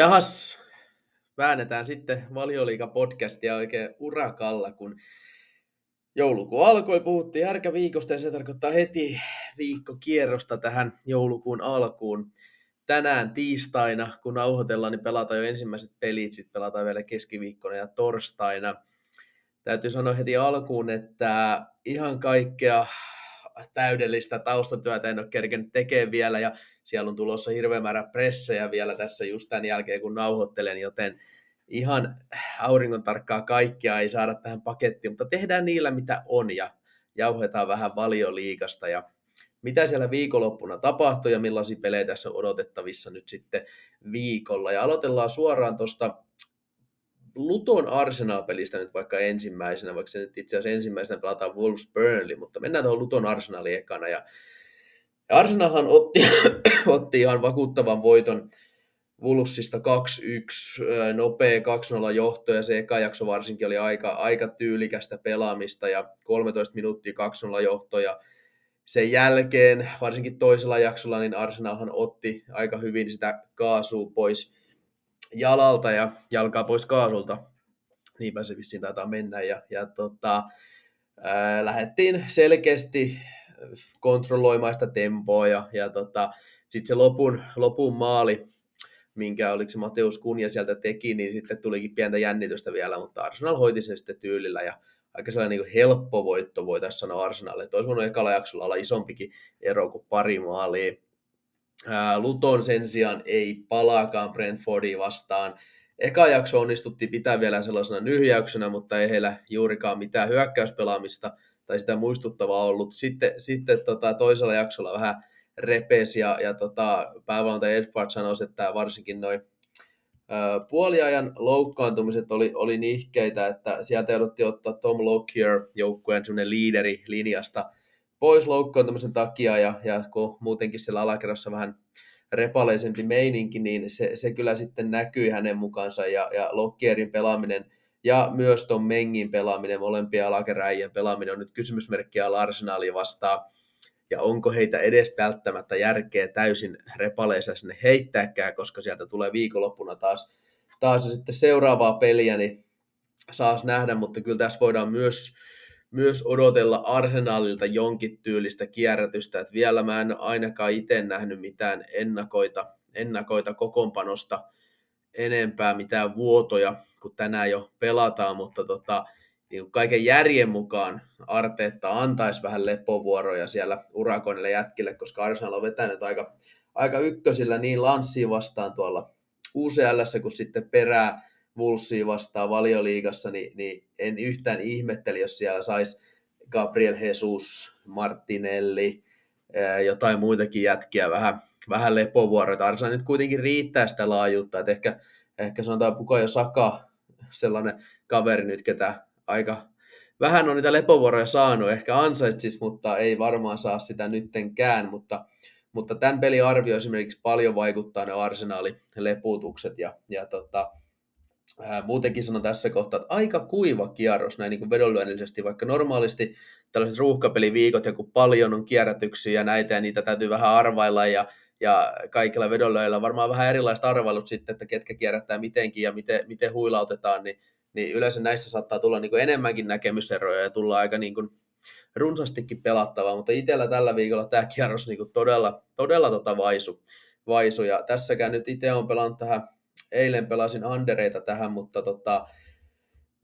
Jahas, väännetään sitten valioliiga-podcastia oikein urakalla, kun joulukuun alkoi, puhuttiin härkäviikosta ja se tarkoittaa heti viikkokierrosta tähän joulukuun alkuun. Tänään tiistaina, kun nauhoitellaan, niin pelataan jo ensimmäiset pelit, sitten pelataan vielä keskiviikkona ja torstaina. Täytyy sanoa heti alkuun, että ihan kaikkea täydellistä taustatyötä en ole kerkenyt tekemään vielä ja siellä on tulossa hirveä määrä pressejä vielä tässä just tämän jälkeen, kun nauhoittelen, joten ihan auringon tarkkaa kaikkia ei saada tähän pakettiin, mutta tehdään niillä mitä on ja jauhetaan vähän valioliikasta ja mitä siellä viikonloppuna tapahtui ja millaisia pelejä tässä on odotettavissa nyt sitten viikolla. Ja aloitellaan suoraan tuosta Luton Arsenal-pelistä nyt vaikka ensimmäisenä, vaikka se nyt itse asiassa ensimmäisenä pelataan Wolves Burnley, mutta mennään tuohon Luton Arsenalin ekana. Ja, ja Arsenalhan otti, otti ihan vakuuttavan voiton Wolvesista 2-1, nopea 2-0 johto ja se eka jakso varsinkin oli aika, aika tyylikästä pelaamista ja 13 minuuttia 2-0 johto ja sen jälkeen, varsinkin toisella jaksolla, niin Arsenalhan otti aika hyvin sitä kaasua pois jalalta ja jalkaa pois kaasulta. Niinpä se vissiin taitaa mennä. Ja, ja tota, ää, lähdettiin selkeästi kontrolloimaan sitä tempoa ja, ja tota, sitten se lopun, lopun maali, minkä oliko se Mateus Kunja sieltä teki, niin sitten tulikin pientä jännitystä vielä, mutta Arsenal hoiti sen sitten tyylillä ja aika sellainen niin helppo voitto voitaisiin sanoa Arsenalille. Että olisi voinut ekalla jaksolla olla isompikin ero kuin pari maalia. Luton sen sijaan ei palaakaan Brentfordiin vastaan. Eka jakso onnistuttiin pitää vielä sellaisena nyhjäyksenä, mutta ei heillä juurikaan mitään hyökkäyspelaamista tai sitä muistuttavaa ollut. Sitten, sitten tota, toisella jaksolla vähän repesi ja, ja tota, päävalmentaja Edward sanoi, että varsinkin noin puoliajan loukkaantumiset oli, oli nihkeitä, että sieltä jouduttiin ottaa Tom Lockyer joukkueen semmoinen liideri linjasta pois loukkaantumisen takia ja, ja kun muutenkin siellä alakerrassa vähän repaleisempi meininki, niin se, se kyllä sitten näkyi hänen mukaansa ja, ja Lockyerin pelaaminen ja myös Tom Mengin pelaaminen, molempia alakeräjien pelaaminen on nyt kysymysmerkkiä Arsenalia vastaan. Ja onko heitä edes välttämättä järkeä täysin repaleissa sinne heittääkään, koska sieltä tulee viikonloppuna taas, taas sitten seuraavaa peliä, niin saas nähdä, mutta kyllä tässä voidaan myös, myös odotella Arsenalilta jonkin tyylistä kierrätystä, että vielä mä en ainakaan itse nähnyt mitään ennakoita, ennakoita kokoonpanosta enempää, mitään vuotoja, kun tänään jo pelataan, mutta tota, niin kaiken järjen mukaan Arteetta antaisi vähän lepovuoroja siellä urakoinille jätkille, koska Arsenal on vetänyt aika, aika ykkösillä niin Lanssiin vastaan tuolla UCL, kun sitten perää Vulssiin vastaan valioliigassa, niin, niin en yhtään ihmetteli, jos siellä saisi Gabriel Jesus, Martinelli, jotain muitakin jätkiä vähän, vähän lepovuoroita. Arsenal nyt kuitenkin riittää sitä laajuutta, että ehkä, ehkä sanotaan Puka jo Saka sellainen kaveri nyt, ketä aika vähän on niitä lepovuoroja saanut, ehkä ansaitsis, mutta ei varmaan saa sitä nyttenkään, mutta, mutta tämän pelin arvio esimerkiksi paljon vaikuttaa ne arsenaalin leputukset ja, ja tota, ää, muutenkin sanon tässä kohtaa, että aika kuiva kierros näin niin vedonlyönnillisesti, vaikka normaalisti tällaiset ruuhkapeliviikot ja kun paljon on kierrätyksiä ja näitä ja niitä täytyy vähän arvailla ja, ja kaikilla vedonlyöillä varmaan vähän erilaiset arvailut sitten, että ketkä kierrättää mitenkin ja miten, miten huilautetaan, niin niin yleensä näissä saattaa tulla niin kuin enemmänkin näkemyseroja ja tulla aika niin kuin runsastikin pelattavaa, mutta itsellä tällä viikolla tämä kierros niin kuin todella, todella tota vaisu, vaisu. Ja tässäkään nyt itse on pelannut tähän, eilen pelasin andereita tähän, mutta tota,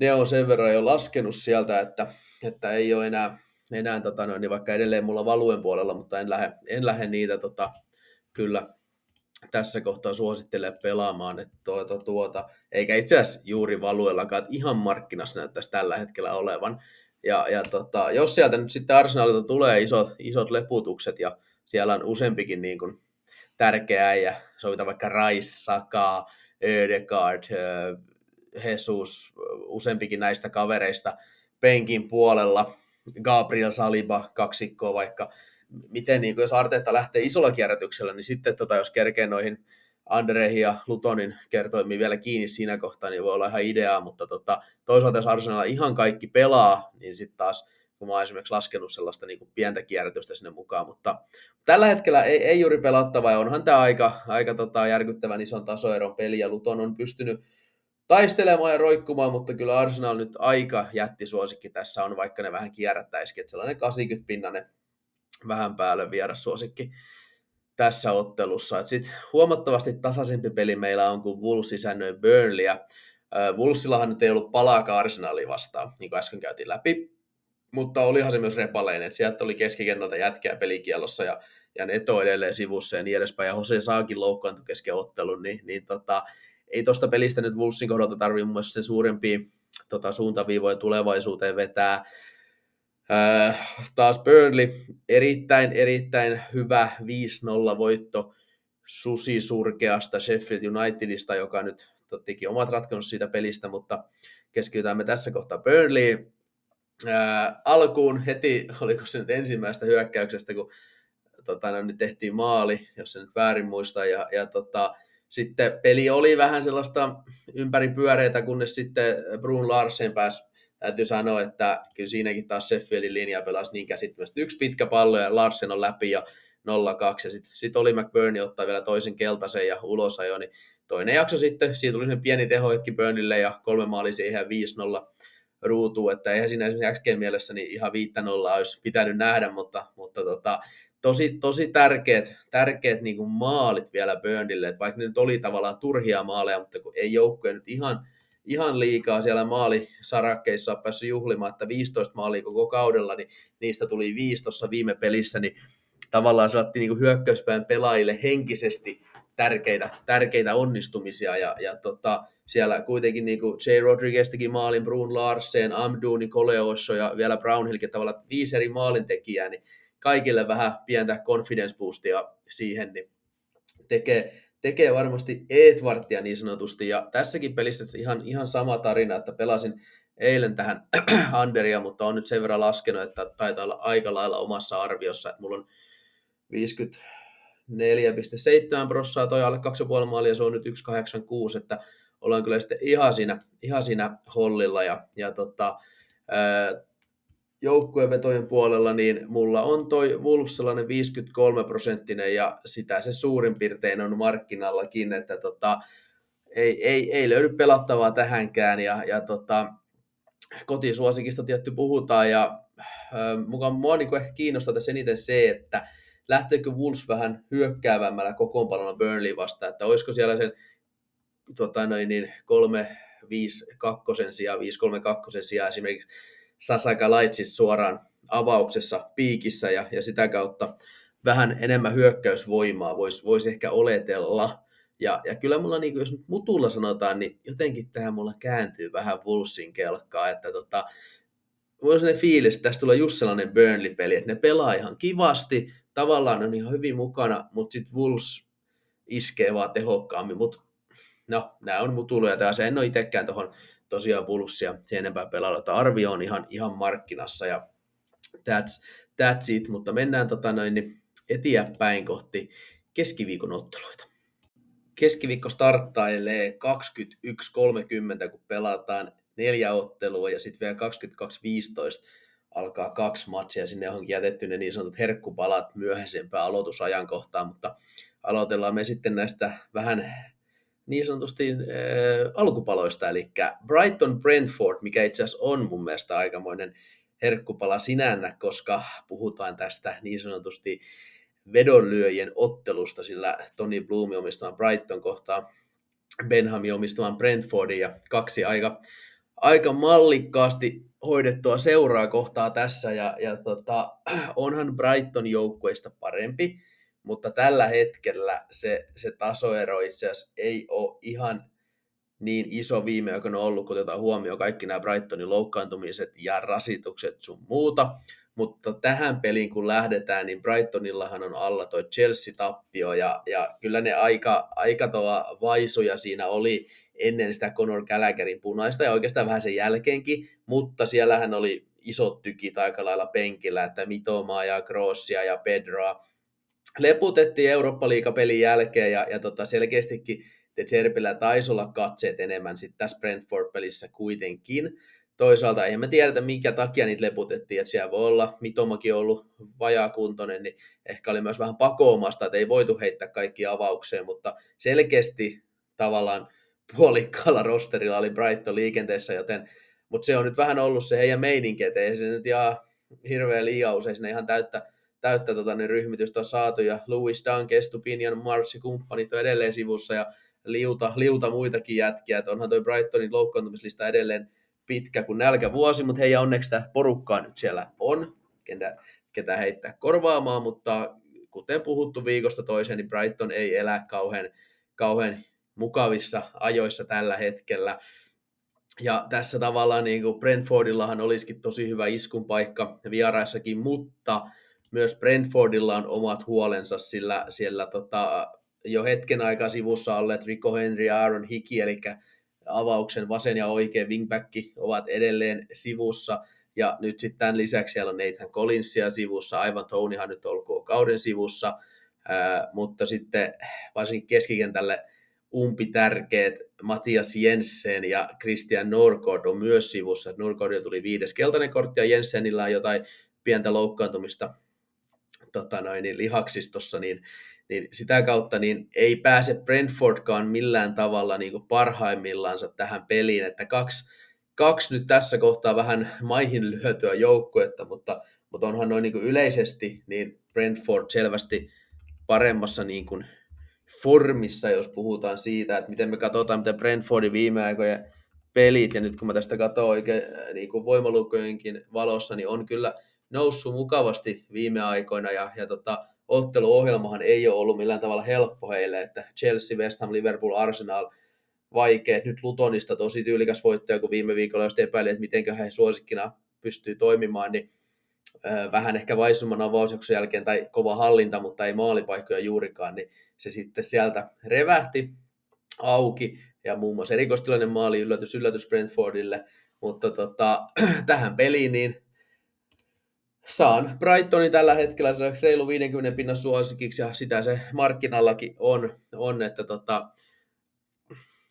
ne on sen verran jo laskenut sieltä, että, että ei ole enää, enää tota noin, niin vaikka edelleen mulla valuen puolella, mutta en lähde, en lähde niitä tota, kyllä tässä kohtaa suosittelee pelaamaan, että tuota, tuota, eikä itse asiassa juuri valuellakaan, että ihan markkinassa näyttäisi tällä hetkellä olevan. Ja, ja tota, jos sieltä nyt sitten Arsenalilta tulee isot, isot leputukset ja siellä on useampikin niin kuin tärkeä ja sovita vaikka Rice, Saka, Ödegaard, Jesus, useampikin näistä kavereista penkin puolella, Gabriel Saliba, kaksikkoa vaikka, miten niin kuin, jos Arteetta lähtee isolla kierrätyksellä, niin sitten tota, jos kerkee noihin Andreihin ja Lutonin kertoimiin vielä kiinni siinä kohtaa, niin voi olla ihan ideaa, mutta tota, toisaalta jos Arsenal ihan kaikki pelaa, niin sitten taas kun mä oon esimerkiksi laskenut sellaista niin kuin pientä kierrätystä sinne mukaan, mutta tällä hetkellä ei, ei juuri pelattava, ja onhan tämä aika, aika tota, järkyttävän ison tasoeron peli, ja Luton on pystynyt taistelemaan ja roikkumaan, mutta kyllä Arsenal nyt aika jättisuosikki tässä on, vaikka ne vähän kierrättäisikin, että sellainen 80 pinnanen vähän päälle vierassuosikki tässä ottelussa. Sitten huomattavasti tasaisempi peli meillä on, kun Wolves isännöi Burnleyä. Wolvesillahan nyt ei ollut palaakaan Arsenalia vastaan, niin kuin äsken käytiin läpi, mutta olihan se myös repaleinen, että sieltä oli keskikentältä jätkää pelikielossa ja, ja Neto edelleen sivussa ja niin edespäin, ja Jose saakin loukkaantui kesken ottelun, niin, niin tota, ei tuosta pelistä nyt Wolvesin kohdalta tarvitse mun mielestä sen suurempia tota, suuntaviivoja tulevaisuuteen vetää. Äh, taas Burnley, erittäin, erittäin hyvä 5-0 voitto susi surkeasta Sheffield Unitedista, joka nyt tottikin omat ratkaisut siitä pelistä, mutta keskitytään me tässä kohtaa Burnley. Äh, alkuun heti, oliko se nyt ensimmäistä hyökkäyksestä, kun tota, no, nyt tehtiin maali, jos se nyt väärin muista, ja, ja tota, sitten peli oli vähän sellaista ympäripyöreitä, kunnes sitten Brun Larsen pääsi täytyy sanoa, että kyllä siinäkin taas Sheffieldin linja pelasi niin käsittämättä. Yksi pitkä pallo ja Larsen on läpi ja 0-2 ja sitten sit oli McBurney ottaa vielä toisen keltaisen ja ulos ajo, niin toinen jakso sitten, siitä tuli pieni tehohetki Burnille ja kolme maali siihen 5-0 ruutuun, että eihän siinä esimerkiksi XG mielessä niin ihan 5-0 olisi pitänyt nähdä, mutta, mutta tota, tosi, tosi tärkeät, tärkeät niin maalit vielä Burnille, että vaikka ne nyt oli tavallaan turhia maaleja, mutta kun ei joukkue nyt ihan, ihan liikaa siellä maalisarakkeissa ole päässyt juhlimaan, että 15 maalia koko kaudella, niin niistä tuli 5 tuossa viime pelissä, niin tavallaan saatti niin hyökkäyspään pelaajille henkisesti tärkeitä, tärkeitä onnistumisia, ja, ja tota, siellä kuitenkin niin kuin J. Rodriguez teki maalin, Brun Larsen, Amdu, Nicoleosso ja vielä Brownhillkin tavallaan viisi eri maalintekijää, niin kaikille vähän pientä confidence boostia siihen, niin tekee, tekee varmasti Edwardia niin sanotusti. Ja tässäkin pelissä ihan, ihan sama tarina, että pelasin eilen tähän Anderia, mutta on nyt sen verran laskenut, että taitaa olla aika lailla omassa arviossa, että mulla on 54,7 prossaa toi alle 2,5 maalia, se on nyt 1,86, että ollaan kyllä sitten ihan siinä, ihan siinä hollilla ja, ja tota, joukkuevetojen puolella, niin mulla on toi Wolves sellainen 53 prosenttinen ja sitä se suurin piirtein on markkinallakin, että tota, ei, ei, ei löydy pelattavaa tähänkään ja, ja tota, kotisuosikista tietty puhutaan ja äh, mukaan mua niin ehkä kiinnostaa tässä eniten se, että lähteekö Wolves vähän hyökkäävämmällä kokoonpanolla Burnley vastaan, että olisiko siellä sen tota noin, niin 3 5 2 sijaan, 5 3 2 sijaan esimerkiksi Sasaka Laitsis suoraan avauksessa piikissä ja, ja sitä kautta vähän enemmän hyökkäysvoimaa voisi vois ehkä oletella. Ja, ja kyllä mulla, niin jos nyt mutulla sanotaan, niin jotenkin tämä mulla kääntyy vähän Wolvesin kelkkaa, että tota, mulla on sellainen fiilis, että tästä tulee just sellainen Burnley-peli, että ne pelaa ihan kivasti, tavallaan on ihan hyvin mukana, mutta sitten Wolves iskee vaan tehokkaammin, mutta no, nämä on mutuloja taas, en ole itsekään tuohon tosiaan Wolvesia sen enempää että arvio on ihan, ihan markkinassa ja that's, that's it, mutta mennään tota noin, niin eteenpäin kohti keskiviikon otteluita. Keskiviikko starttailee 21.30, kun pelataan neljä ottelua ja sitten vielä 22.15 alkaa kaksi matsia. Sinne on jätetty ne niin sanotut herkkupalat myöhäisempään aloitusajankohtaan, mutta aloitellaan me sitten näistä vähän niin sanotusti äh, alkupaloista, eli Brighton Brentford, mikä itse asiassa on mun mielestä aikamoinen herkkupala sinännä, koska puhutaan tästä niin sanotusti vedonlyöjien ottelusta, sillä Tony Bloom omistamaan Brighton kohtaa Benhamin omistamaan Brentfordin. Ja kaksi aika, aika mallikkaasti hoidettua seuraa kohtaa tässä. Ja, ja tota, onhan Brighton joukkueista parempi, mutta tällä hetkellä se, se tasoero itse asiassa ei ole ihan niin iso viime aikoina ollut, kun otetaan huomioon kaikki nämä Brightonin loukkaantumiset ja rasitukset sun muuta. Mutta tähän peliin kun lähdetään, niin Brightonillahan on alla toi Chelsea-tappio, ja, ja kyllä ne aika, aika vaisuja siinä oli ennen sitä Conor Gallagherin punaista, ja oikeastaan vähän sen jälkeenkin, mutta siellähän oli isot tykit aika lailla penkillä, että Mitomaa ja Grossia ja Pedroa, leputettiin Eurooppa-liigapelin jälkeen ja, ja tota, selkeästikin De Zerbillä taisi olla katseet enemmän sitten tässä Brentford-pelissä kuitenkin. toisaalta eihän me tiedetä, mikä takia niitä leputettiin, että siellä voi olla, Mitomakin on ollut vajaakuntoinen, niin ehkä oli myös vähän pakoomasta, että ei voitu heittää kaikki avaukseen, mutta selkeästi tavallaan puolikkaalla rosterilla oli Brighton liikenteessä, joten, mutta se on nyt vähän ollut se heidän meininki, että ei se nyt ihan hirveän liian usein sinne ihan täyttä, täyttä tota, niin ryhmitystä on saatu, ja Louis Dunn, Kestupinian, Marci kumppanit on edelleen sivussa, ja liuta, liuta muitakin jätkiä, että onhan toi Brightonin loukkaantumislista edelleen pitkä kuin nälkävuosi, mutta heidän onneksi tämä porukkaa nyt siellä on, ketä, ketä heittää korvaamaan, mutta kuten puhuttu viikosta toiseen, niin Brighton ei elä kauhean, kauhean mukavissa ajoissa tällä hetkellä. Ja tässä tavallaan niin kuin Brentfordillahan olisikin tosi hyvä iskun paikka vieraissakin, mutta myös Brentfordilla on omat huolensa, sillä siellä tota, jo hetken aikaa sivussa olleet Rico Henry ja Aaron Hickey, eli avauksen vasen ja oikea wingback ovat edelleen sivussa. Ja nyt sitten tämän lisäksi siellä on Nathan Collinsia sivussa, aivan Tonyhan nyt olkoon kauden sivussa, ää, mutta sitten varsinkin keskikentälle umpi tärkeät Matias Jensen ja Christian Norgård on myös sivussa. Norgårdilla tuli viides keltainen kortti ja Jensenillä on jotain pientä loukkaantumista tota noin, niin lihaksistossa, niin, niin sitä kautta niin ei pääse Brentfordkaan millään tavalla niin kuin parhaimmillaansa tähän peliin, että kaksi, kaksi nyt tässä kohtaa vähän maihin lyötyä joukkuetta, mutta, mutta onhan noin niin kuin yleisesti niin Brentford selvästi paremmassa niin kuin formissa, jos puhutaan siitä, että miten me katsotaan, miten Brentfordin viime aikojen pelit, ja nyt kun mä tästä katson oikein niin kuin voimalukujenkin valossa, niin on kyllä noussut mukavasti viime aikoina, ja, ja tota, otteluohjelmahan ei ole ollut millään tavalla helppo heille, että Chelsea, West Ham, Liverpool, Arsenal, vaikeet. Nyt Lutonista tosi tyylikäs voittaja, kun viime viikolla jos epäili, että miten he suosikkina pystyy toimimaan, niin vähän ehkä vaisumman avausjakson jälkeen tai kova hallinta, mutta ei maalipaikkoja juurikaan, niin se sitten sieltä revähti auki ja muun muassa erikoistilainen maali yllätys, yllätys Brentfordille, mutta tota, tähän peliin niin saan. Brightonin tällä hetkellä se reilu 50 pinnan suosikiksi ja sitä se markkinallakin on, on että tota,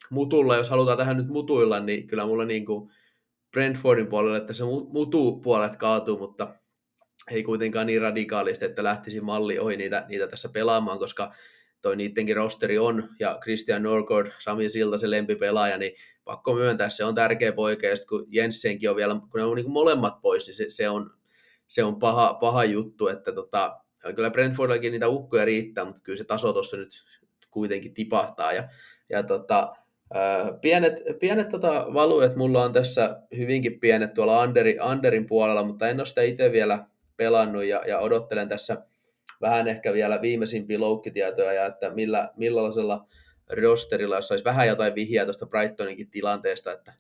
mutulla, jos halutaan tähän nyt mutuilla, niin kyllä mulla niin kuin Brentfordin puolelle, että se mutu puolet kaatuu, mutta ei kuitenkaan niin radikaalisti, että lähtisi malli ohi niitä, niitä tässä pelaamaan, koska toi niidenkin rosteri on, ja Christian Norgård, Sami Silta se lempipelaaja, niin pakko myöntää, se on tärkeä poika, ja kun Jensenkin on vielä, kun ne on niin molemmat pois, niin se, se on, se on paha, paha juttu, että tota, kyllä Brentfordillakin niitä ukkoja riittää, mutta kyllä se taso tuossa nyt kuitenkin tipahtaa, ja, ja tota, Pienet, pienet tota, valuet mulla on tässä hyvinkin pienet tuolla Anderin, Anderin puolella, mutta en ole sitä itse vielä pelannut ja, ja odottelen tässä vähän ehkä vielä viimeisimpiä loukkitietoja ja että millä, millaisella rosterilla, jos saisi vähän jotain vihjaa tuosta Brightoninkin tilanteesta, että,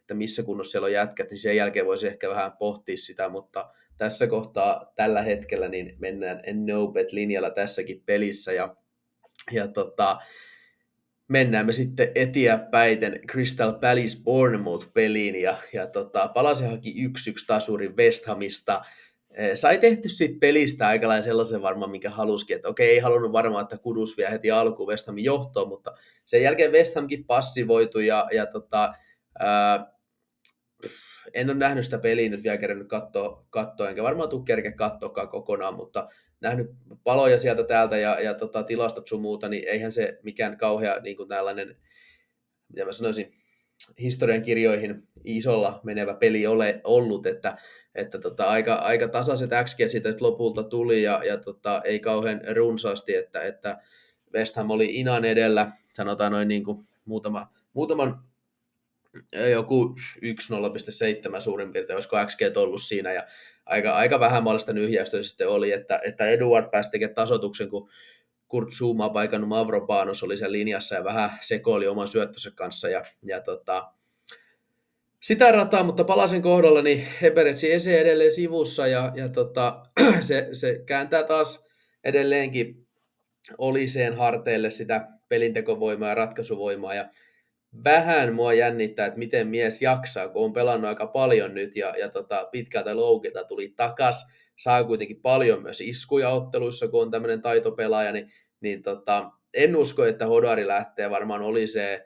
että missä kunnossa siellä on jätkät, niin sen jälkeen voisi ehkä vähän pohtia sitä, mutta tässä kohtaa tällä hetkellä niin mennään no bet linjalla tässäkin pelissä ja, ja tota, mennään me sitten eteenpäiten Crystal Palace Bournemouth-peliin ja, ja tota, Palase haki 1-1 tasurin West Hamista. Sai tehty siitä pelistä aika sellaisen varmaan, mikä halusikin, että okei, ei halunnut varmaan, että Kudus vielä heti alkuun West Hamin johtoon, mutta sen jälkeen West Hamkin passivoitu ja, ja tota, ää, en ole nähnyt sitä peliä nyt vielä kerännyt katsoa, katsoa enkä varmaan tule kerkeä katsoakaan kokonaan, mutta nähnyt paloja sieltä täältä ja, ja tota, tilastot sun muuta, niin eihän se mikään kauhea niin kuin tällainen, mitä mä sanoisin, historian kirjoihin isolla menevä peli ole ollut, että että tota, aika, aika tasaiset x siitä lopulta tuli ja, ja tota, ei kauhean runsaasti, että, että West Ham oli Inan edellä, sanotaan noin niin kuin muutama, muutaman joku 1.0.7 suurin piirtein, olisiko XG ollut siinä, ja aika, aika vähän maalista nyhjäystä sitten oli, että, että Eduard pääsi tekemään tasotuksen, kun Kurt Zuma paikannut Mavropanos oli sen linjassa ja vähän sekoili oman syöttönsä kanssa, ja, ja tota, sitä rataa, mutta palasen kohdalla, niin Heberetsi esi edelleen sivussa ja, ja tota, se, se, kääntää taas edelleenkin Oliseen harteille sitä pelintekovoimaa ja ratkaisuvoimaa. Ja vähän mua jännittää, että miten mies jaksaa, kun on pelannut aika paljon nyt ja, ja tota, pitkältä loukilta tuli takas, saa kuitenkin paljon myös iskuja otteluissa, kun on tämmöinen taitopelaaja, niin, niin tota, en usko, että Hodari lähtee varmaan Oliseen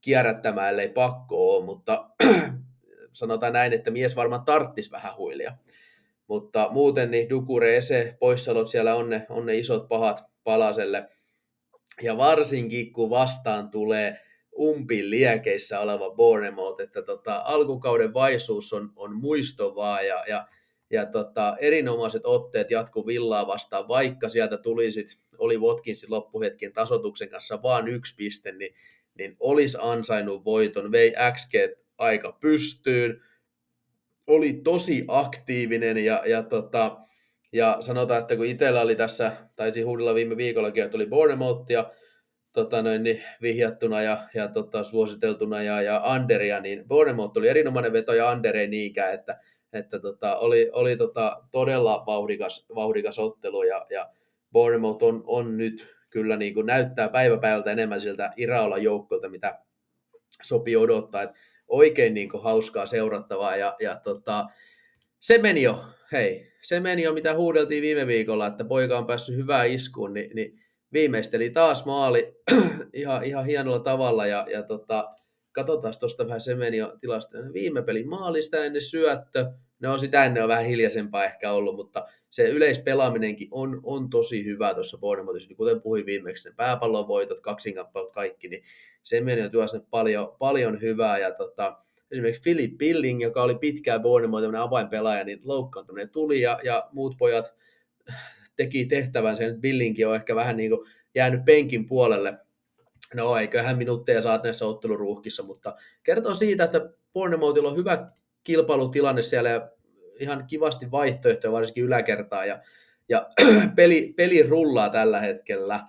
kierrättämään, ellei pakko ole, mutta sanotaan näin, että mies varmaan tarttis vähän huilia. Mutta muuten niin Dukure Ese, poissaolot siellä on ne, on ne isot pahat palaselle. Ja varsinkin kun vastaan tulee umpin liekeissä oleva Bournemouth, että tota, alkukauden vaisuus on, on muistovaa ja, ja, ja tota, erinomaiset otteet jatku Villaa vastaan, vaikka sieltä tuli sit, oli Watkinsin loppuhetken tasotuksen kanssa vaan yksi piste, niin, niin olisi ansainnut voiton, vei XG aika pystyyn, oli tosi aktiivinen ja, ja, tota, ja sanotaan, että kun itsellä oli tässä, taisi huudella viime viikollakin, että oli Bournemouthia, tota noin, niin vihjattuna ja, ja tota, suositeltuna ja, ja Anderia, niin Bournemouth oli erinomainen veto ja Ander ei niinkään, että, että tota, oli, oli tota, todella vauhdikas, vauhdikas ottelu ja, ja Bournemouth on, on nyt kyllä niin kuin näyttää päivä päivältä enemmän siltä Iraola joukkolta, mitä sopii odottaa. että oikein niin kuin hauskaa seurattavaa ja, ja tota, se meni jo, hei, se meni jo mitä huudeltiin viime viikolla, että poika on päässyt hyvään iskuun, niin, niin viimeisteli taas maali ihan, ihan hienolla tavalla ja, ja tota, katsotaan tuosta vähän se meni jo tilastoja. Viime peli maalista ennen syöttö, no sitä ennen on vähän hiljaisempaa ehkä ollut, mutta se yleispelaaminenkin on, on tosi hyvä tuossa Bournemouthissa, niin kuten puhuin viimeksi, ne pääpallovoitot, kaksinkappaleet, kaikki, niin se meni jo sinne paljon, paljon hyvää. Ja tota, esimerkiksi Philip Billing, joka oli pitkään Bournemouth avainpelaaja, niin loukkaantuminen tuli ja, ja muut pojat teki tehtävän sen, Billingkin on ehkä vähän niin kuin jäänyt penkin puolelle. No eiköhän minuutteja saat näissä otteluruuhkissa, mutta kertoo siitä, että Bournemouthilla on hyvä kilpailutilanne siellä ja ihan kivasti vaihtoehtoja varsinkin yläkertaa ja, ja peli, peli rullaa tällä hetkellä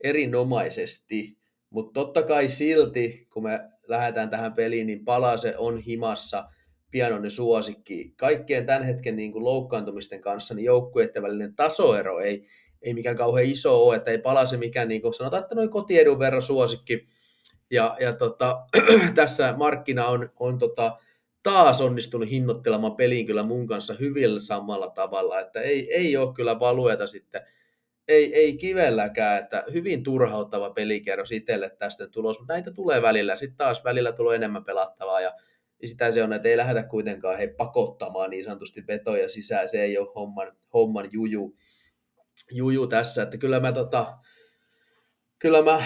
erinomaisesti, mutta totta kai silti, kun me lähdetään tähän peliin, niin Palase on himassa – pianoinen suosikki. Kaikkien tämän hetken niin kuin loukkaantumisten kanssa niin joukkueiden välinen tasoero ei, ei mikään kauhean iso ole, että ei palase mikään, niin kuin sanotaan, että noin kotiedun verran suosikki. Ja, ja tota, tässä markkina on, on tota, taas onnistunut hinnoittelemaan peliin kyllä mun kanssa hyvin samalla tavalla, että ei, ei ole kyllä valueta sitten, ei, ei kivelläkään, että hyvin turhauttava pelikierros itselle tästä tulos, mutta näitä tulee välillä, sitten taas välillä tulee enemmän pelattavaa ja niin sitä se on, että ei lähdetä kuitenkaan he pakottamaan niin sanotusti vetoja sisään, se ei ole homman, homman juju, juju tässä, että kyllä mä, tota, kyllä mä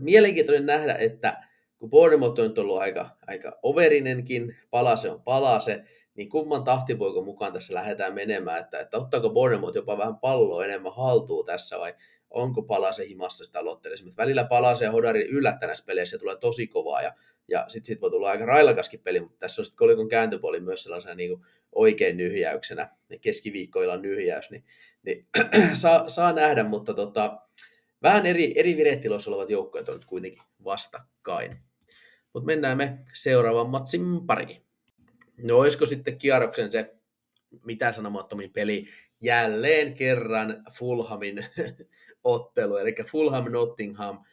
mielenkiintoinen nähdä, että kun Bournemouth on nyt ollut aika, aika overinenkin, palase on palase, niin kumman tahtipoiko mukaan tässä lähdetään menemään, että, että ottaako Bournemouth jopa vähän palloa enemmän haltuun tässä vai onko palase himassa sitä aloitteellisuutta. Välillä palase ja Hodari yllättää peleissä tulee tosi kovaa ja ja sitten sit voi tulla aika railakaskin peli, mutta tässä on sitten kolikon kääntöpuoli myös sellaisena niin oikein nyhjäyksenä, keskiviikkoilla nyhjäys, niin, niin saa, saa, nähdä, mutta tota, vähän eri, eri vireettiloissa olevat joukkueet on nyt kuitenkin vastakkain. Mutta mennään me seuraavan matsin pariin. No olisiko sitten kierroksen se mitä sanomattomin peli jälleen kerran Fulhamin ottelu, eli Fulham Nottingham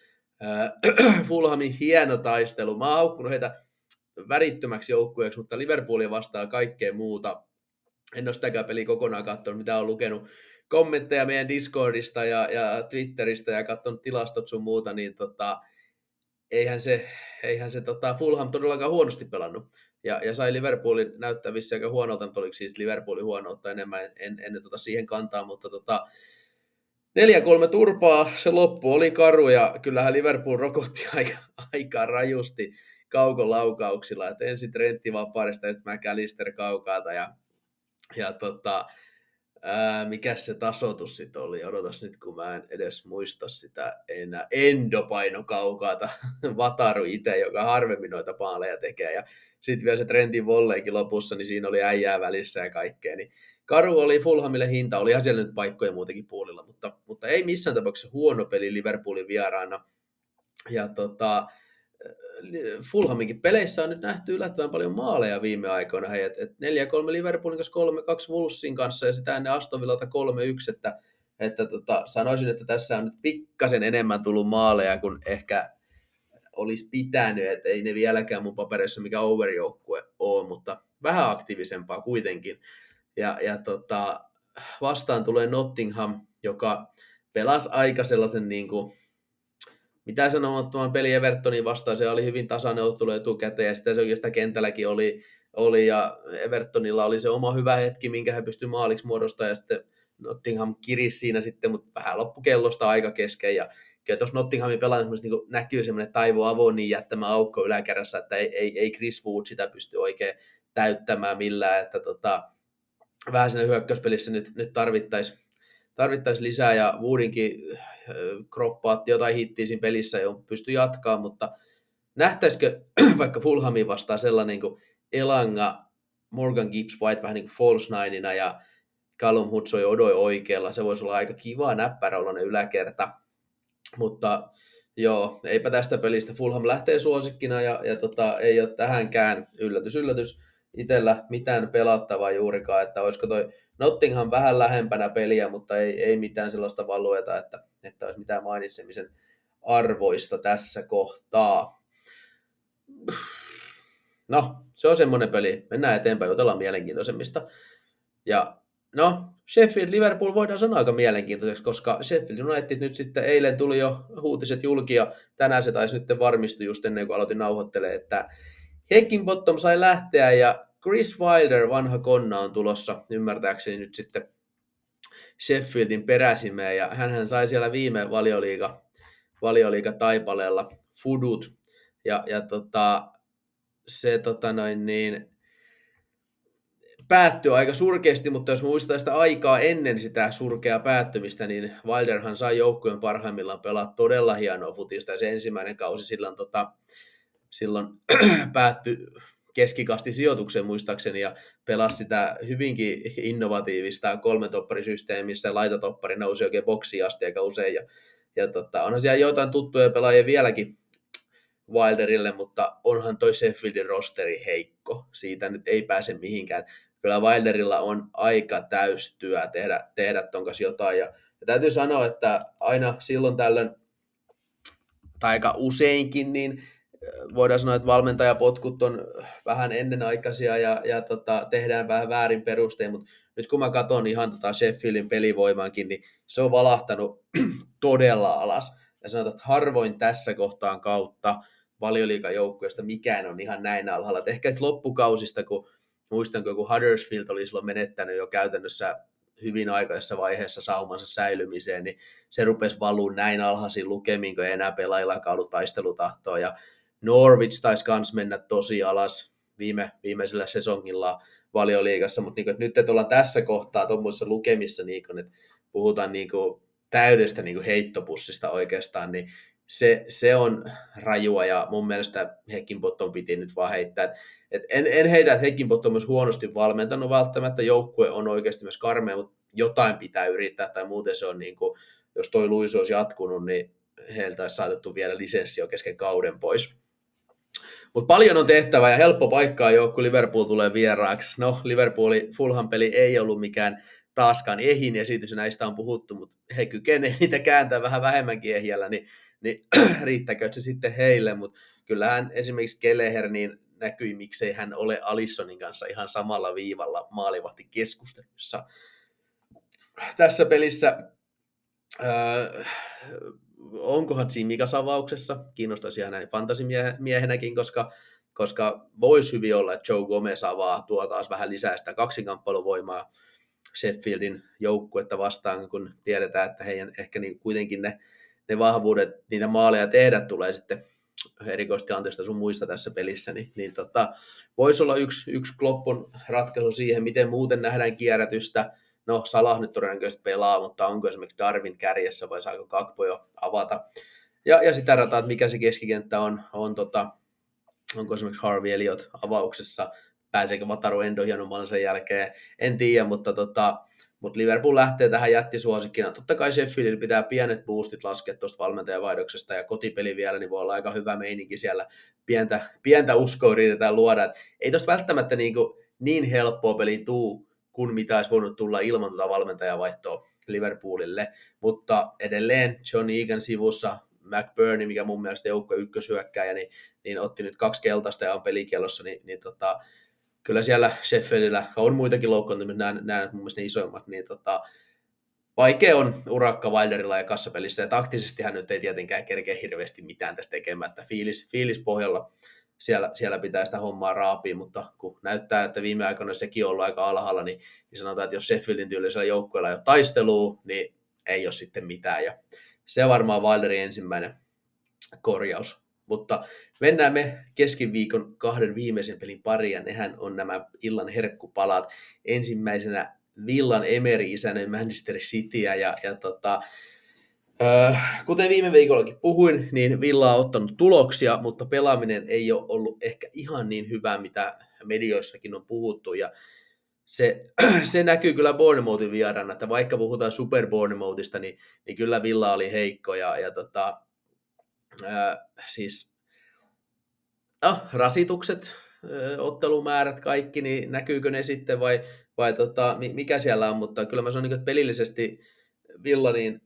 Äh, Fulhamin hieno taistelu. Mä oon heitä värittömäksi joukkueeksi, mutta Liverpoolia vastaa kaikkea muuta. En ole sitäkään peliä kokonaan katsonut, mitä on lukenut kommentteja meidän Discordista ja, ja Twitteristä ja katsonut tilastot sun muuta, niin tota, eihän se, eihän se tota Fulham todellakaan huonosti pelannut. Ja, ja sai Liverpoolin näyttävissä aika huonolta, mutta oliko siis Liverpoolin huonoutta enemmän, en, en, en tota siihen kantaa, mutta tota, 4-3 turpaa, se loppu oli karu ja kyllähän Liverpool rokotti aika, aika rajusti kaukolaukauksilla. Et ensin Trentti vapaudesta ja sitten McAllister kaukaata ja, ja tota, ää, mikä se tasotus sitten oli, odotas nyt kun mä en edes muista sitä enää, endopaino kaukaata, Vataru itse, joka harvemmin noita paaleja tekee. Ja sitten vielä se Trentin volleikin lopussa, niin siinä oli äijää välissä ja kaikkea, niin Karu oli Fulhamille hinta, oli siellä nyt paikkoja muutenkin puolilla, mutta, mutta ei missään tapauksessa huono peli Liverpoolin vieraana. Ja tota, Fulhaminkin peleissä on nyt nähty yllättävän paljon maaleja viime aikoina. Hei, et, et 4-3 Liverpoolin kanssa 3-2 Wolvesin kanssa ja sitä ennen Aston Villalta 3-1, että, että tota, sanoisin, että tässä on nyt pikkasen enemmän tullut maaleja kuin ehkä olisi pitänyt, että ei ne vieläkään mun paperissa mikä overjoukkue ole, mutta vähän aktiivisempaa kuitenkin. Ja, ja tota, vastaan tulee Nottingham, joka pelasi aika sellaisen niin kuin, mitä sanomattoman peli Evertonin vastaan, se oli hyvin tasainen ottelu etukäteen, ja sitten se oikeastaan kentälläkin oli, oli, ja Evertonilla oli se oma hyvä hetki, minkä he pystyi maaliksi muodostamaan, ja sitten Nottingham kirisi siinä sitten, mutta vähän loppukellosta aika kesken, ja kyllä tuossa Nottinghamin pelaajassa niin näkyy semmoinen Taivo Avonin jättämä aukko yläkerrassa, että ei, ei, ei Chris Wood sitä pysty oikein täyttämään millään, että tota, vähän siinä hyökkäyspelissä nyt, nyt tarvittaisiin tarvittais lisää, ja Woodinkin äh, kroppaatti jotain hittiä siinä pelissä, jo pysty jatkaa, mutta nähtäisikö vaikka Fulhamin vastaan sellainen kuin Elanga, Morgan Gibbs White vähän niin kuin false nineina ja Callum Hudson odoi oikealla, se voisi olla aika kiva näppäräoloinen yläkerta, mutta joo, eipä tästä pelistä. Fulham lähtee suosikkina ja, ja tota, ei ole tähänkään. Yllätys, yllätys itsellä mitään pelattavaa juurikaan, että olisiko toi Nottingham vähän lähempänä peliä, mutta ei, ei mitään sellaista valueta, että, että olisi mitään mainitsemisen arvoista tässä kohtaa. No, se on semmoinen peli. Mennään eteenpäin, jutellaan mielenkiintoisemmista. Ja no, Sheffield Liverpool voidaan sanoa aika mielenkiintoiseksi, koska Sheffield United nyt sitten eilen tuli jo huutiset julki ja tänään se taisi nyt varmistui just ennen kuin aloitin nauhoittelemaan, että Bottom sai lähteä ja Chris Wilder, vanha konna, on tulossa ymmärtääkseni nyt sitten Sheffieldin peräsimeen. Ja hän sai siellä viime valioliiga, valioliiga taipaleella fudut. Ja, ja tota, se tota noin niin, päättyi aika surkeasti, mutta jos muistaa sitä aikaa ennen sitä surkeaa päättymistä, niin Wilderhan sai joukkueen parhaimmillaan pelaa todella hienoa futista, ja se ensimmäinen kausi silloin, tota, silloin päättyi keskikasti sijoituksen muistaakseni ja pelasi sitä hyvinkin innovatiivista kolmetopparisysteemiä, missä laitatoppari nousi oikein boksiin asti aika usein. Ja, ja tota, onhan siellä joitain tuttuja pelaajia vieläkin Wilderille, mutta onhan toi Sheffieldin rosteri heikko. Siitä nyt ei pääse mihinkään. Kyllä Wilderilla on aika täystyä tehdä, tehdä ton kanssa jotain. Ja, ja täytyy sanoa, että aina silloin tällöin, tai aika useinkin, niin voidaan sanoa, että valmentajapotkut on vähän ennenaikaisia ja, ja tota, tehdään vähän väärin perustein, mutta nyt kun mä katson ihan tota Sheffieldin pelivoimaankin, niin se on valahtanut todella alas. Ja sanotaan, että harvoin tässä kohtaan kautta valioliikajoukkueesta mikään on ihan näin alhaalla. Et ehkä loppukausista, kun muistan, kun Huddersfield oli silloin menettänyt jo käytännössä hyvin aikaisessa vaiheessa saumansa säilymiseen, niin se rupesi valuu näin alhaisiin lukemiin, kun ei enää pelaajilla ollut taistelutahtoa. Ja Norwich taisi myös mennä tosi alas viime, viimeisellä sesongilla valioliigassa, mutta niin nyt ollaan tässä kohtaa tuommoisessa lukemissa, niin kuin, että puhutaan niin kuin, täydestä niin kuin heittopussista oikeastaan, niin se, se on rajua ja mun mielestä Heckinbottom piti nyt vaan heittää. Et en, en heitä, että Heckinbottom on myös huonosti valmentanut välttämättä, joukkue on oikeasti myös karmea, mutta jotain pitää yrittää tai muuten se on niin kuin, jos toi luisu olisi jatkunut, niin heiltä olisi saatettu vielä lisenssi jo kesken kauden pois. Mutta paljon on tehtävä ja helppo paikkaa jo, kun Liverpool tulee vieraaksi. No, Liverpoolin Fulham peli ei ollut mikään taaskaan ehin esitys, näistä on puhuttu, mutta he kykenevät niitä kääntää vähän vähemmänkin ehjällä, niin, niin riittäkö se sitten heille, mutta kyllähän esimerkiksi Keleher niin näkyi, miksei hän ole Alissonin kanssa ihan samalla viivalla maalivahti keskustelussa. Tässä pelissä äh, onkohan siinä Mika Savauksessa, kiinnostaisi ihan näin fantasimiehenäkin, koska, koska voisi hyvin olla, että Joe Gomez avaa tuo taas vähän lisää sitä kaksinkamppailuvoimaa Sheffieldin joukkuetta vastaan, kun tiedetään, että heidän ehkä niin kuitenkin ne, ne vahvuudet, niitä maaleja tehdä tulee sitten erikoistilanteesta sun muista tässä pelissä, niin, niin tota, voisi olla yksi, yksi Kloppon ratkaisu siihen, miten muuten nähdään kierrätystä, No, Salah nyt todennäköisesti pelaa, mutta onko esimerkiksi Darwin kärjessä vai saako Kakpo jo avata? Ja, ja sitä rataa, että mikä se keskikenttä on, on tota, onko esimerkiksi Harvey Elliot avauksessa, pääseekö Vataru Endo hienomman sen jälkeen, en tiedä, mutta, tota, mutta Liverpool lähtee tähän jättisuosikkina. Totta kai Sheffieldin pitää pienet boostit laskea tuosta valmentajavaihdoksesta ja kotipeli vielä, niin voi olla aika hyvä meininki siellä. Pientä, pientä uskoa yritetään luoda. Et ei tuosta välttämättä niin, kuin niin helppoa peli tuu, kuin mitä olisi voinut tulla ilman tuota valmentajavaihtoa Liverpoolille. Mutta edelleen John Egan sivussa McBurney, mikä mun mielestä joukko ykkösyökkäjä, niin, niin otti nyt kaksi keltaista ja on pelikielossa, niin, niin tota, kyllä siellä Sheffieldillä on muitakin loukkaantumisia, nämä, nämä mun mielestä ne isoimmat, niin tota, vaikea on urakka Wilderilla ja kassapelissä, ja taktisesti hän nyt ei tietenkään kerkeä hirveästi mitään tästä tekemättä. Fiilis, fiilis pohjalla siellä, siellä pitää sitä hommaa raapia, mutta kun näyttää, että viime aikoina sekin on ollut aika alhaalla, niin, niin sanotaan, että jos Sheffieldin tyylisellä joukkueella ei ole taistelua, niin ei ole sitten mitään. Ja se varmaan Wilderin ensimmäinen korjaus. Mutta mennään me keskiviikon kahden viimeisen pelin pariin, ja nehän on nämä illan herkkupalat. Ensimmäisenä Villan Emery isänen Manchester Cityä, ja, ja tota, kuten viime viikollakin puhuin, niin Villa on ottanut tuloksia, mutta pelaaminen ei ole ollut ehkä ihan niin hyvää, mitä medioissakin on puhuttu, ja se, se näkyy kyllä Bournemouthin vieraana, että vaikka puhutaan Super Bournemouthista, niin, niin kyllä Villa oli heikko ja, ja tota, ää, siis ah, rasitukset, ää, ottelumäärät, kaikki, niin näkyykö ne sitten vai, vai tota, mikä siellä on, mutta kyllä mä sanon, että pelillisesti Villa niin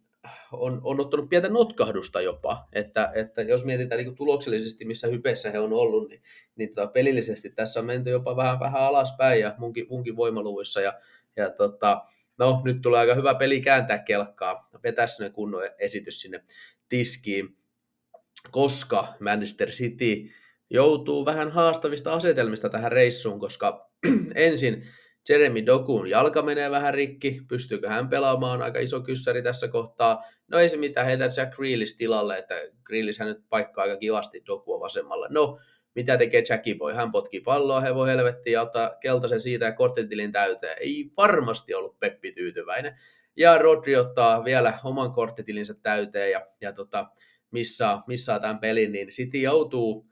on, on ottanut pientä notkahdusta jopa, että, että jos mietitään niin tuloksellisesti, missä hypessä he on ollut, niin, niin tota, pelillisesti tässä on menty jopa vähän, vähän alaspäin ja munkin, munkin voimaluvuissa ja, ja tota, no nyt tulee aika hyvä peli kääntää kelkkaa, vetää sinne kunnon esitys sinne tiskiin, koska Manchester City joutuu vähän haastavista asetelmista tähän reissuun, koska ensin Jeremy Dokun jalka menee vähän rikki, pystyykö hän pelaamaan, aika iso kyssäri tässä kohtaa. No ei se mitään, heitä Jack Grealish tilalle, että Grealish hän nyt paikkaa aika kivasti Dokua vasemmalle. No, mitä tekee Jackie Boy? Hän potki palloa, he voi helvettiin ja ottaa keltaisen siitä ja korttitilin täyteen. Ei varmasti ollut Peppi tyytyväinen. Ja Rodri ottaa vielä oman korttitilinsä täyteen ja, ja tota, missaa, missaa tämän pelin, niin City joutuu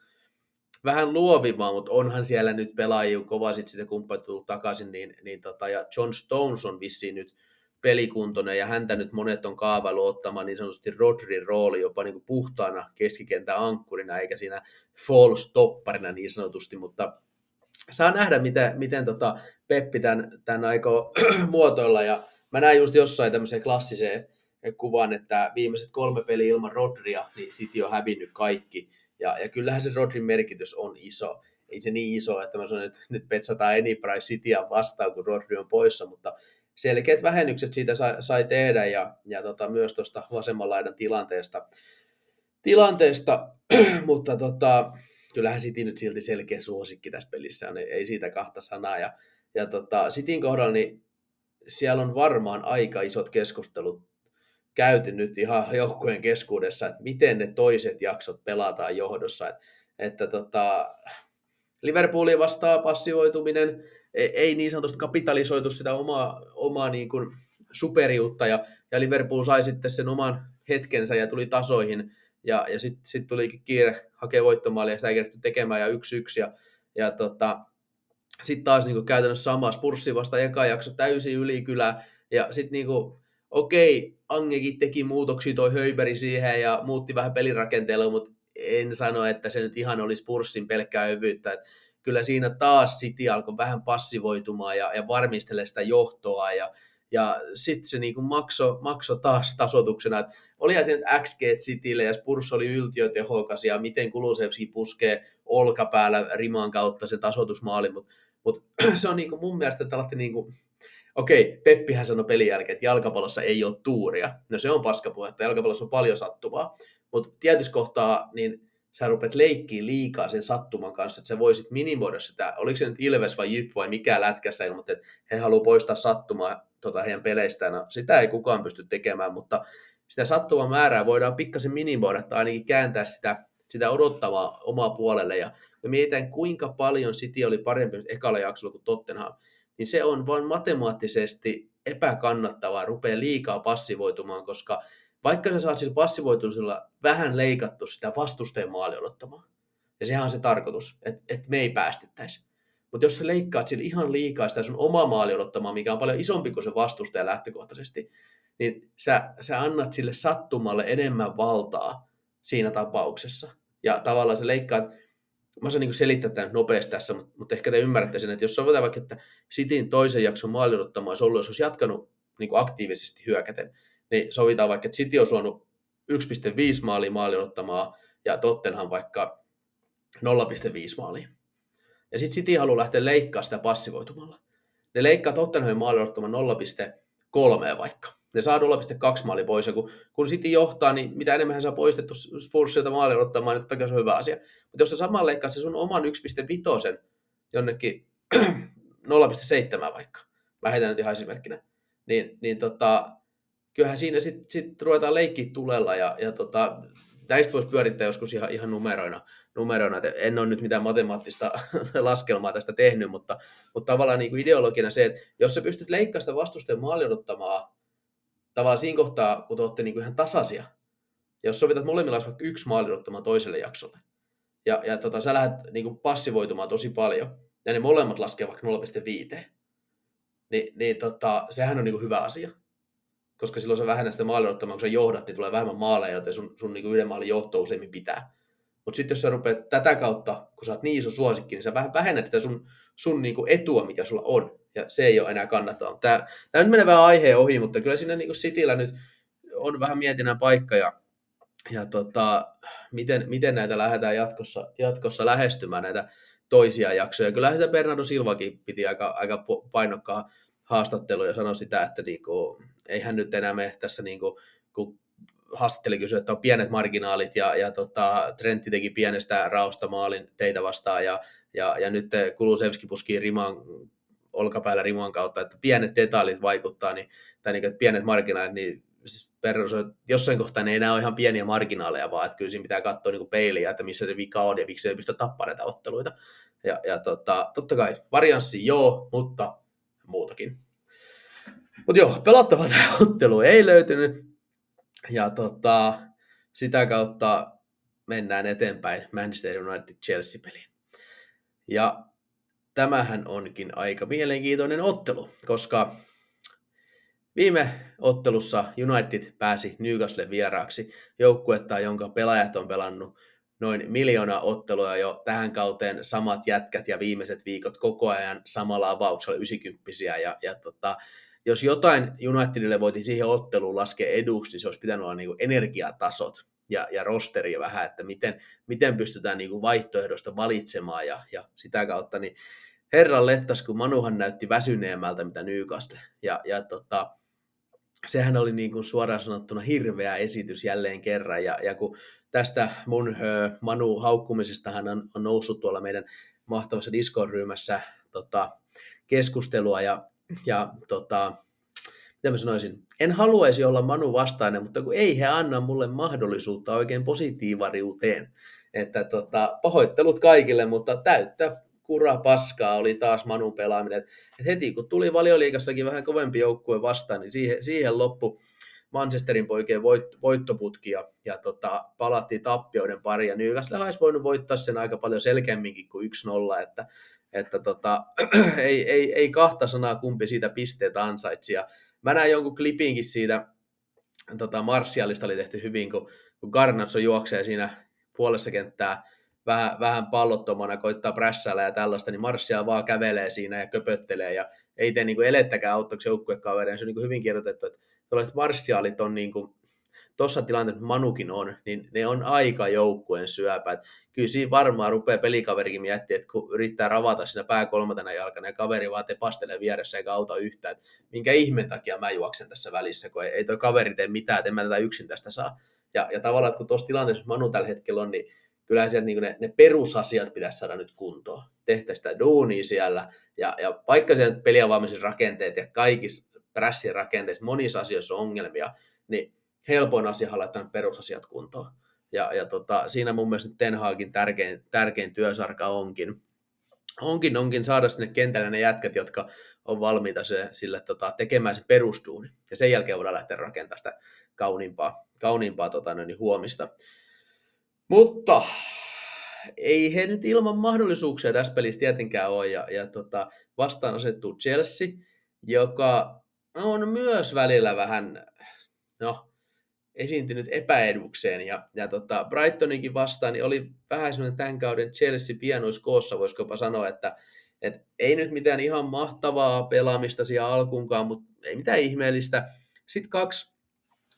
vähän luovimaan, mutta onhan siellä nyt pelaajia sitten sitten kumppanit tullut takaisin, niin, niin tota, ja John Stones on vissiin nyt pelikuntoinen ja häntä nyt monet on kaavailu ottamaan niin sanotusti Rodrin rooli jopa niin kuin puhtaana keskikentän ankkurina eikä siinä false topparina niin sanotusti, mutta saa nähdä, miten, miten tota Peppi tämän, tämän aikoo muotoilla ja mä näin just jossain tämmöiseen klassiseen kuvan, että viimeiset kolme peliä ilman Rodria, niin City on hävinnyt kaikki, ja, ja kyllähän se Rodrin merkitys on iso. Ei se niin iso, että mä sanon, että nyt petsataan Anyprice Cityä vastaan, kun Rodri on poissa, mutta selkeät vähennykset siitä sai, sai tehdä ja, ja tota, myös tuosta vasemman laidan tilanteesta. tilanteesta mutta tota, kyllähän City nyt silti selkeä suosikki tässä pelissä on, ei siitä kahta sanaa. Ja, ja tota, Cityn kohdalla niin siellä on varmaan aika isot keskustelut käyty nyt ihan joukkueen keskuudessa, että miten ne toiset jaksot pelataan johdossa. Että, että tota, Liverpoolin vastaa passivoituminen, e, ei niin sanotusti kapitalisoitu sitä omaa, omaa niin kuin superiutta, ja, ja Liverpool sai sitten sen oman hetkensä ja tuli tasoihin, ja, ja sitten sit tulikin kiire hakea voittomaalia, ja sitä ei kerätty tekemään, ja yksi yksi, ja, ja tota, sitten taas niin kuin käytännössä sama, Spurssi vasta eka jakso täysin ylikylä, ja sitten niin okei, Angekin teki muutoksia toi Höyberi siihen ja muutti vähän pelirakenteella, mutta en sano, että se nyt ihan olisi Purssin pelkkää hyvyyttä. Että kyllä siinä taas City alkoi vähän passivoitumaan ja, ja varmistelemaan sitä johtoa ja, ja sitten se niin maksoi makso taas tasotuksena, että olihan se XG Citylle ja Spurs oli yltiötehokas ja miten Kulusevski puskee olkapäällä riman kautta se tasotusmaali, mutta mut, se on niin mun mielestä tällainen niin kuin okei, Peppihän sanoi pelin jälkeen, että jalkapallossa ei ole tuuria. No se on paskapuhetta, jalkapallossa on paljon sattumaa. Mutta tietyssä kohtaa niin sä rupeat leikkiin liikaa sen sattuman kanssa, että sä voisit minimoida sitä, oliko se nyt Ilves vai Jyp vai mikä lätkässä ilmoitti, että he haluaa poistaa sattumaa tota, heidän peleistään. No, sitä ei kukaan pysty tekemään, mutta sitä sattuman määrää voidaan pikkasen minimoida tai ainakin kääntää sitä, sitä odottavaa omaa puolelle. Ja me mietitään, kuinka paljon City oli parempi ekalla jaksolla kuin Tottenham niin se on vain matemaattisesti epäkannattavaa, rupeaa liikaa passivoitumaan, koska vaikka sä saat sillä passivoitumisella vähän leikattu sitä vastustajan maali odottamaan, ja sehän on se tarkoitus, että, että me ei päästettäisi. Mutta jos sä leikkaat sillä ihan liikaa sitä sun oma maali odottamaan, mikä on paljon isompi kuin se vastustaja lähtökohtaisesti, niin sä, sä annat sille sattumalle enemmän valtaa siinä tapauksessa. Ja tavallaan sä leikkaat mä saan niin selittää tämän nopeasti tässä, mutta, mutta ehkä te ymmärrätte sen, että jos sovitaan vaikka, että Cityn toisen jakson maali olisi ollut, jos olisi jatkanut niin kuin aktiivisesti hyökäten, niin sovitaan vaikka, että City on suonut 1,5 maalia maali ottamaa ja Tottenham vaikka 0,5 maalia. Ja sitten City haluaa lähteä leikkaa sitä passivoitumalla. Ne leikkaa Tottenhamin maali ottamaan 0,3 vaikka. Ne saa 0,2 maali pois, ja kun, kun City johtaa, niin mitä enemmän saa poistettu Spursilta maali odottamaan, niin totta se on hyvä asia. Mutta jos sä saman leikkaa se sun oman 1,5 jonnekin 0,7 vaikka, mä heitän nyt ihan esimerkkinä, niin, niin tota, kyllähän siinä sitten sit ruvetaan leikkiä tulella ja, ja tota, näistä voisi pyörittää joskus ihan, ihan numeroina. numeroina. En ole nyt mitään matemaattista laskelmaa tästä tehnyt, mutta, mutta tavallaan niin kuin ideologina se, että jos sä pystyt leikkaamaan sitä vastustajan maali odottamaa tavallaan siinä kohtaa, kun te olette niin kuin ihan tasaisia, jos sovitat molemmilla vaikka yksi maali toiselle jaksolle, ja, ja tota, sä lähdet niin kuin passivoitumaan tosi paljon, ja ne molemmat laskee vaikka 0,5, niin, niin tota, sehän on niin kuin hyvä asia koska silloin sä vähennät sitä maali kun sä johdat, niin tulee vähemmän maaleja, joten sun, sun niin yhden maalin johto useimmin pitää. Mutta sitten jos sä rupeat tätä kautta, kun sä oot niin iso suosikki, niin sä vähennät sitä sun, sun niin etua, mikä sulla on. Ja se ei ole enää kannattavaa. Tämä, tämä nyt menee vähän aiheen ohi, mutta kyllä siinä niin Cityllä nyt on vähän mietinnän paikka ja, ja tota, miten, miten näitä lähdetään jatkossa, jatkossa lähestymään näitä toisia jaksoja. Kyllähän sitä Bernardo Silvakin piti aika, aika painokkaan haastattelu ja sanoi sitä, että niinku, eihän nyt enää me tässä, niinku, kun haastatteli kysyi, että on pienet marginaalit ja, ja tota, Trentti teki pienestä raosta maalin teitä vastaan ja, ja, ja nyt Kulusevski puskii riman, olkapäällä riman kautta, että pienet detailit vaikuttaa, niin, tai niin, että pienet marginaalit, niin siis jossain kohtaa ne ei enää ole ihan pieniä marginaaleja, vaan että kyllä siinä pitää katsoa niin peiliä, että missä se vika on ja miksi ei pysty tappamaan näitä otteluita. Ja, ja tota, totta kai varianssi joo, mutta muutakin. Mutta joo, pelattava tämä ottelu ei löytynyt. Ja tota, sitä kautta mennään eteenpäin Manchester United-Chelsea-peliin. Ja tämähän onkin aika mielenkiintoinen ottelu, koska viime ottelussa United pääsi Newcastle vieraaksi joukkuetta, jonka pelaajat on pelannut noin miljoona ottelua jo tähän kauteen. Samat jätkät ja viimeiset viikot koko ajan samalla avauksella 90 ja, ja tota, jos jotain Unitedille voitiin siihen otteluun laskea eduksi, niin se olisi pitänyt olla niin energiatasot ja, ja rosteri vähän, että miten, miten pystytään niin vaihtoehdosta valitsemaan ja, ja sitä kautta, niin herran lettas, kun Manuhan näytti väsyneemmältä mitä Newcastle. Ja, ja tota, sehän oli niin kuin suoraan sanottuna hirveä esitys jälleen kerran. Ja, ja kun tästä mun ö, Manu haukkumisestahan on, on noussut tuolla meidän mahtavassa Discord-ryhmässä tota, keskustelua ja, ja tota, mitä mä sanoisin, en haluaisi olla Manu vastainen, mutta kun ei he anna mulle mahdollisuutta oikein positiivariuteen. Että tota, pahoittelut kaikille, mutta täyttä kura paskaa oli taas Manun pelaaminen. Et heti kun tuli valioliikassakin vähän kovempi joukkue vastaan, niin siihen, siihen loppu Manchesterin poikien voit, voittoputki ja, ja tota, palattiin tappioiden pari. Ja Newcastle olisi voinut voittaa sen aika paljon selkeämminkin kuin 1-0, että, että tota, ei, ei, ei, kahta sanaa kumpi siitä pisteet ansaitsi. Ja mä näin jonkun klipinkin siitä, tota, Martialista oli tehty hyvin, kun, kun Garnatso juoksee siinä puolessa kenttää vähän, vähän pallottomana, koittaa prässäillä ja tällaista, niin Martial vaan kävelee siinä ja köpöttelee ja ei tee niin kuin elettäkään auttaksi joukkuekavereen. Se on niin kuin hyvin kirjoitettu, että tällaiset Martialit on niin kuin tuossa tilanteessa Manukin on, niin ne on aika joukkueen syöpät. Kyllä siinä varmaan rupeaa pelikaverikin miettiä, että kun yrittää ravata siinä pää kolmantena jalkana ja kaveri vaan tepastelee vieressä eikä auta yhtään, että minkä ihmen takia mä juoksen tässä välissä, kun ei, ei toi kaveri tee mitään, että en mä tätä yksin tästä saa. Ja, ja tavallaan, että kun tuossa tilanteessa Manu tällä hetkellä on, niin kyllä siellä niin ne, ne perusasiat pitäisi saada nyt kuntoon. Tehtäisiin sitä duunia siellä, ja, ja vaikka siellä peliavaamisen rakenteet ja kaikissa prässin rakenteissa, monissa asioissa on ongelmia, niin helpoin asia laittaa perusasiat kuntoon. Ja, ja tota, siinä mun mielestä Ten Hagin tärkein, tärkein työsarka onkin, onkin, onkin saada sinne kentälle ne jätkät, jotka on valmiita se, sille tota, tekemään sen perustuuni. Ja sen jälkeen voidaan lähteä rakentamaan sitä kauniimpaa, kauniimpaa tota, niin huomista. Mutta ei he nyt ilman mahdollisuuksia tässä pelissä tietenkään ole. Ja, ja tota, vastaan asettuu Chelsea, joka on myös välillä vähän, no, esiintynyt epäedukseen. Ja, ja tota, Brightonikin vastaan niin oli vähän semmoinen tämän kauden Chelsea pienoiskoossa, voisiko jopa sanoa, että et ei nyt mitään ihan mahtavaa pelaamista siellä alkuunkaan, mutta ei mitään ihmeellistä. Sitten kaksi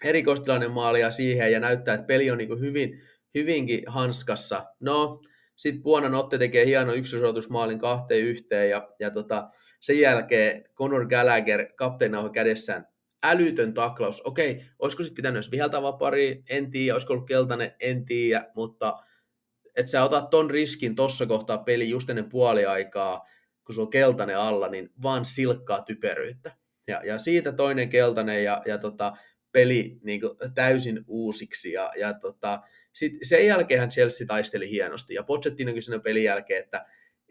erikoistilainen maalia siihen ja näyttää, että peli on niin hyvin, hyvinkin hanskassa. No, sitten Puonan Otte tekee hieno yksiosoitusmaalin kahteen yhteen ja, ja tota, sen jälkeen Conor Gallagher kapteenauha kädessään älytön taklaus. Okei, olisiko sitten pitänyt jos viheltävä pari, en tiedä, olisiko ollut keltainen, en tiedä, mutta että sä otat ton riskin tuossa kohtaa peli just ennen puoliaikaa, kun sulla on keltainen alla, niin vaan silkkaa typeryyttä. Ja, ja siitä toinen keltainen ja, ja tota, peli niin kuin, täysin uusiksi. Ja, ja tota, sit sen jälkeen Chelsea taisteli hienosti. Ja Pochettino kysyi pelin jälkeen, että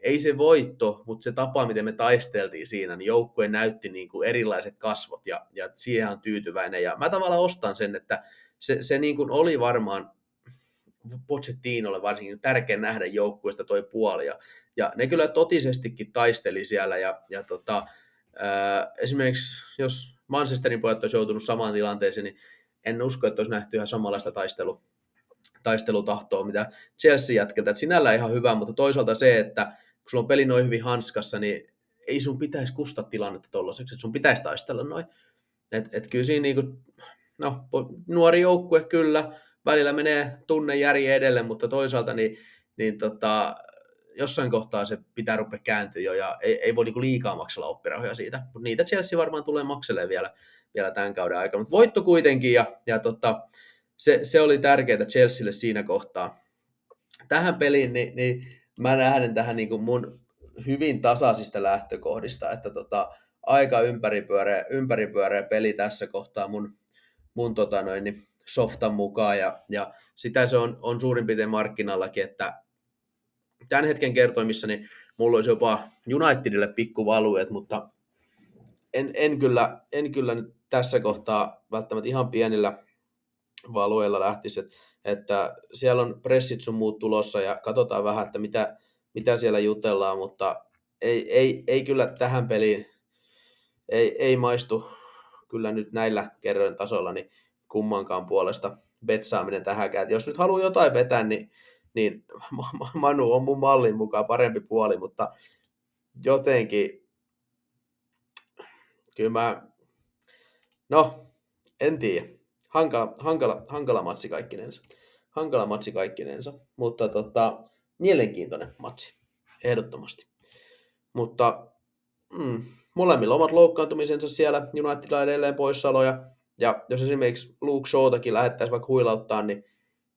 ei se voitto, mutta se tapa, miten me taisteltiin siinä, niin joukkue näytti niin kuin erilaiset kasvot ja, ja siihen on tyytyväinen. Ja mä tavallaan ostan sen, että se, se niin kuin oli varmaan Pochettinolle varsinkin tärkeä nähdä joukkueesta toi puoli. Ja, ja ne kyllä totisestikin taisteli siellä. Ja, ja tota, ää, esimerkiksi jos Manchesterin pojat olisi joutunut samaan tilanteeseen, niin en usko, että olisi nähty ihan samanlaista taistelu, taistelutahtoa, mitä Chelsea jätkeltä. Sinällä ihan hyvä, mutta toisaalta se, että kun sulla on peli noin hyvin hanskassa, niin ei sun pitäisi kustaa tilannetta tollaiseksi, että sun pitäisi taistella noin. Et, et kyllä siinä niinku, no, nuori joukkue kyllä, välillä menee tunne Järi edelle, mutta toisaalta niin, niin tota, jossain kohtaa se pitää rupea kääntyä jo, ja ei, ei voi niinku liikaa maksella oppirahoja siitä, mutta niitä Chelsea varmaan tulee makselee vielä, vielä tämän kauden aikana, mutta voitto kuitenkin, ja, ja tota, se, se, oli tärkeää Chelsealle siinä kohtaa. Tähän peliin, niin, niin mä nähden tähän niin kuin mun hyvin tasaisista lähtökohdista, että tota, aika ympäripyöreä, ympäripyöreä peli tässä kohtaa mun, mun tota noin, niin softan mukaan, ja, ja sitä se on, on suurin piirtein markkinallakin, että tämän hetken kertoimissa niin mulla olisi jopa Unitedille pikkuvaluet, mutta en, en, kyllä, en kyllä nyt tässä kohtaa välttämättä ihan pienillä valueilla lähtisi, että, että siellä on pressit sun muut tulossa ja katsotaan vähän, että mitä, mitä siellä jutellaan, mutta ei, ei, ei kyllä tähän peliin, ei, ei maistu kyllä nyt näillä kerroin tasolla niin kummankaan puolesta betsaaminen tähänkään. Et jos nyt haluaa jotain vetää, niin, niin Manu on mun mallin mukaan parempi puoli, mutta jotenkin kyllä mä, no, en tiedä hankala, hankala, hankala matsi kaikkinensa. Hankala matsi kaikkinensa, mutta tota, mielenkiintoinen matsi, ehdottomasti. Mutta mm, molemmilla omat loukkaantumisensa siellä, Unitedilla edelleen poissaoloja, ja jos esimerkiksi Luke Shawtakin lähettäisiin vaikka huilauttaa, niin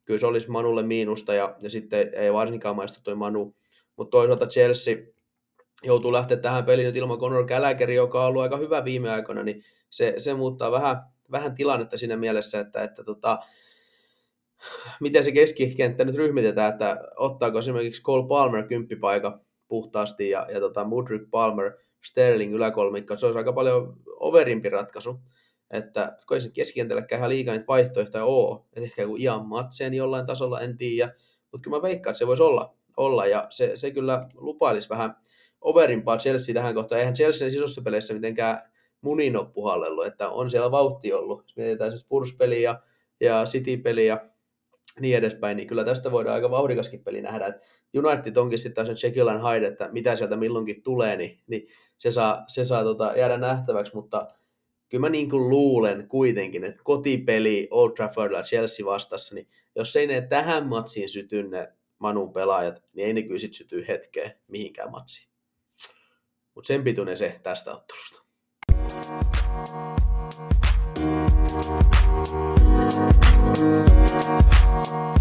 kyllä se olisi Manulle miinusta, ja, ja sitten ei varsinkaan maistu toi Manu. Mutta toisaalta Chelsea joutuu lähteä tähän peliin nyt ilman Conor Gallagher, joka on ollut aika hyvä viime aikoina, niin se, se muuttaa vähän, vähän tilannetta siinä mielessä, että, että tota, miten se keskikenttä nyt ryhmitetään, että ottaako esimerkiksi Cole Palmer kymppipaika puhtaasti ja, ja tota Mudryk Palmer Sterling yläkolmikko, se olisi aika paljon overimpi ratkaisu. Että kun sen keskikentälläkään ihan liikaa niitä vaihtoehtoja ole, että ehkä joku Ian Matsen jollain tasolla, en tiedä, mutta kyllä mä veikkaan, että se voisi olla, olla ja se, se kyllä lupailisi vähän overimpaa Chelsea tähän kohtaan. Eihän Chelsea isossa peleissä mitenkään munin puhallellut, että on siellä vauhti ollut. Jos mietitään se Spurs-peli ja, ja City-peli ja niin edespäin, niin kyllä tästä voidaan aika vauhdikaskin peli nähdä. United onkin sitten taas Jekyll Hyde, että mitä sieltä milloinkin tulee, niin, niin se saa, se saa tota, jäädä nähtäväksi, mutta kyllä mä niin kuin luulen kuitenkin, että kotipeli Old Traffordilla Chelsea vastassa, niin jos ei ne tähän matsiin syty ne Manun pelaajat, niin ei ne kyllä sitten syty hetkeen mihinkään matsiin. Mutta sen pituinen se tästä ottelusta. Thank you.